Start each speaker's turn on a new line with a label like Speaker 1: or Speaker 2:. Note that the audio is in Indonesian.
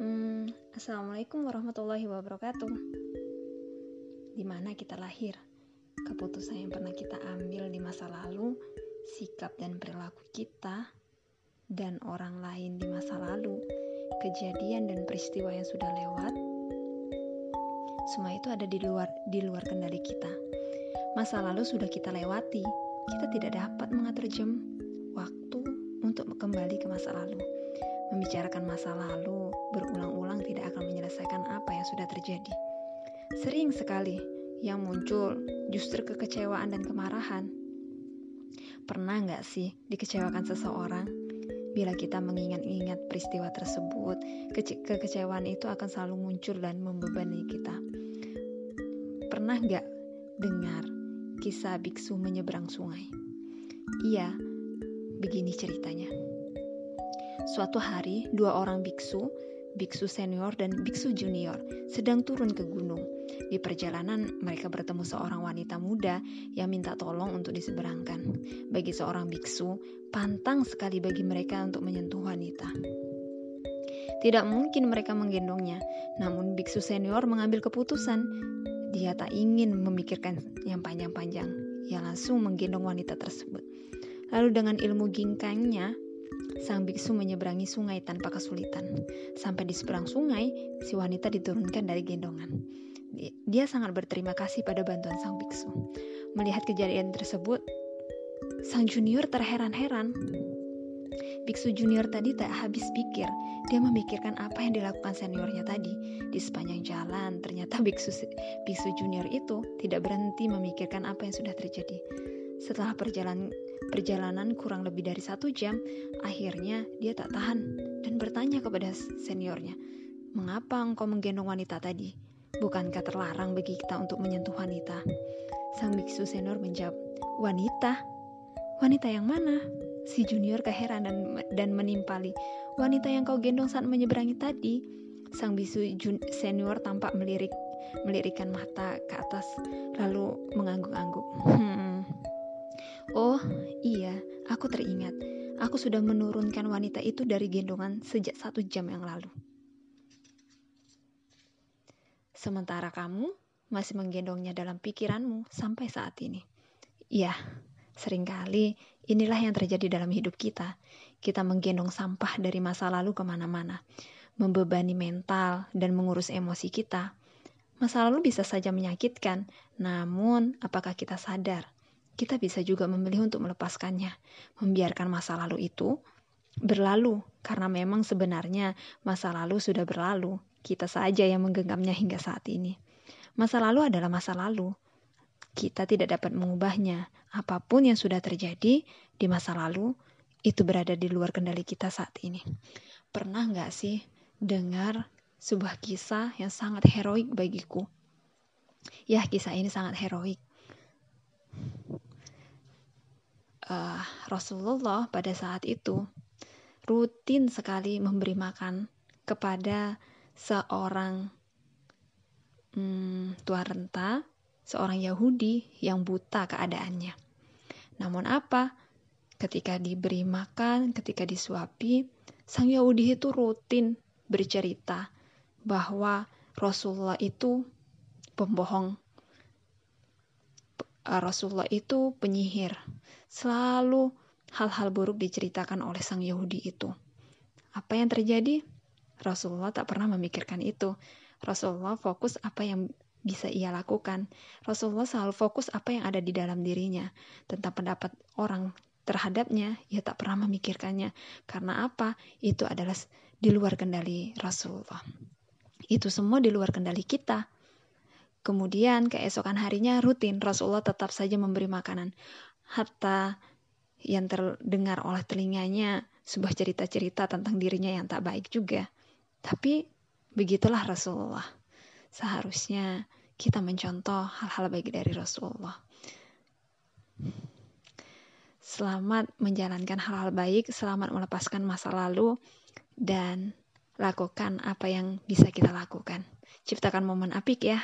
Speaker 1: Hmm, Assalamualaikum warahmatullahi wabarakatuh. Di mana kita lahir? Keputusan yang pernah kita ambil di masa lalu, sikap dan perilaku kita, dan orang lain di masa lalu, kejadian dan peristiwa yang sudah lewat, semua itu ada di luar di luar kendali kita. Masa lalu sudah kita lewati, kita tidak dapat mengatur jam waktu untuk kembali ke masa lalu Membicarakan masa lalu berulang-ulang tidak akan menyelesaikan apa yang sudah terjadi. Sering sekali yang muncul justru kekecewaan dan kemarahan. Pernah nggak sih dikecewakan seseorang? Bila kita mengingat-ingat peristiwa tersebut, kece kekecewaan itu akan selalu muncul dan membebani kita. Pernah nggak dengar kisah biksu menyeberang sungai? Iya, begini ceritanya. Suatu hari, dua orang biksu, biksu senior dan biksu junior, sedang turun ke gunung. Di perjalanan, mereka bertemu seorang wanita muda yang minta tolong untuk diseberangkan. Bagi seorang biksu, pantang sekali bagi mereka untuk menyentuh wanita. Tidak mungkin mereka menggendongnya, namun biksu senior mengambil keputusan. Dia tak ingin memikirkan yang panjang-panjang. Ia langsung menggendong wanita tersebut. Lalu dengan ilmu ginkangnya, Sang biksu menyeberangi sungai tanpa kesulitan. Sampai di seberang sungai, si wanita diturunkan dari gendongan. Dia sangat berterima kasih pada bantuan sang biksu. Melihat kejadian tersebut, sang junior terheran-heran. Biksu junior tadi tak habis pikir. Dia memikirkan apa yang dilakukan seniornya tadi. Di sepanjang jalan, ternyata biksu, biksu junior itu tidak berhenti memikirkan apa yang sudah terjadi. Setelah perjalanan Perjalanan kurang lebih dari satu jam, akhirnya dia tak tahan dan bertanya kepada seniornya, "Mengapa engkau menggendong wanita tadi? Bukankah terlarang bagi kita untuk menyentuh wanita?" Sang biksu senior menjawab, "Wanita? Wanita yang mana?" Si junior keheran dan, dan menimpali, "Wanita yang kau gendong saat menyeberangi tadi." Sang biksu senior tampak melirik melirikan mata ke atas lalu mengangguk-angguk. Hmm, Oh, iya, aku teringat. Aku sudah menurunkan wanita itu dari gendongan sejak satu jam yang lalu. Sementara kamu masih menggendongnya dalam pikiranmu sampai saat ini. Ya, sering kali inilah yang terjadi dalam hidup kita. Kita menggendong sampah dari masa lalu ke mana-mana, membebani mental dan mengurus emosi kita. Masa lalu bisa saja menyakitkan, namun apakah kita sadar kita bisa juga memilih untuk melepaskannya, membiarkan masa lalu itu berlalu, karena memang sebenarnya masa lalu sudah berlalu. Kita saja yang menggenggamnya hingga saat ini. Masa lalu adalah masa lalu. Kita tidak dapat mengubahnya. Apa pun yang sudah terjadi di masa lalu, itu berada di luar kendali kita saat ini. Pernah nggak sih dengar sebuah kisah yang sangat heroik bagiku? Ya, kisah ini sangat heroik uh, Rasulullah pada saat itu rutin sekali memberi makan kepada seorang hmm, tua renta, seorang Yahudi yang buta keadaannya. Namun apa? Ketika diberi makan, ketika disuapi, sang Yahudi itu rutin bercerita bahwa Rasulullah itu pembohong. Rasulullah itu penyihir. Selalu hal-hal buruk diceritakan oleh sang Yahudi itu. Apa yang terjadi? Rasulullah tak pernah memikirkan itu. Rasulullah fokus apa yang bisa ia lakukan. Rasulullah selalu fokus apa yang ada di dalam dirinya. Tentang pendapat orang terhadapnya, ia tak pernah memikirkannya. Karena apa? Itu adalah di luar kendali Rasulullah. Itu semua di luar kendali kita. Kemudian keesokan harinya rutin Rasulullah tetap saja memberi makanan hatta yang terdengar oleh telinganya sebuah cerita-cerita tentang dirinya yang tak baik juga. Tapi begitulah Rasulullah. Seharusnya kita mencontoh hal-hal baik dari Rasulullah. Selamat menjalankan hal-hal baik, selamat melepaskan masa lalu, dan lakukan apa yang bisa kita lakukan. Ciptakan momen apik ya.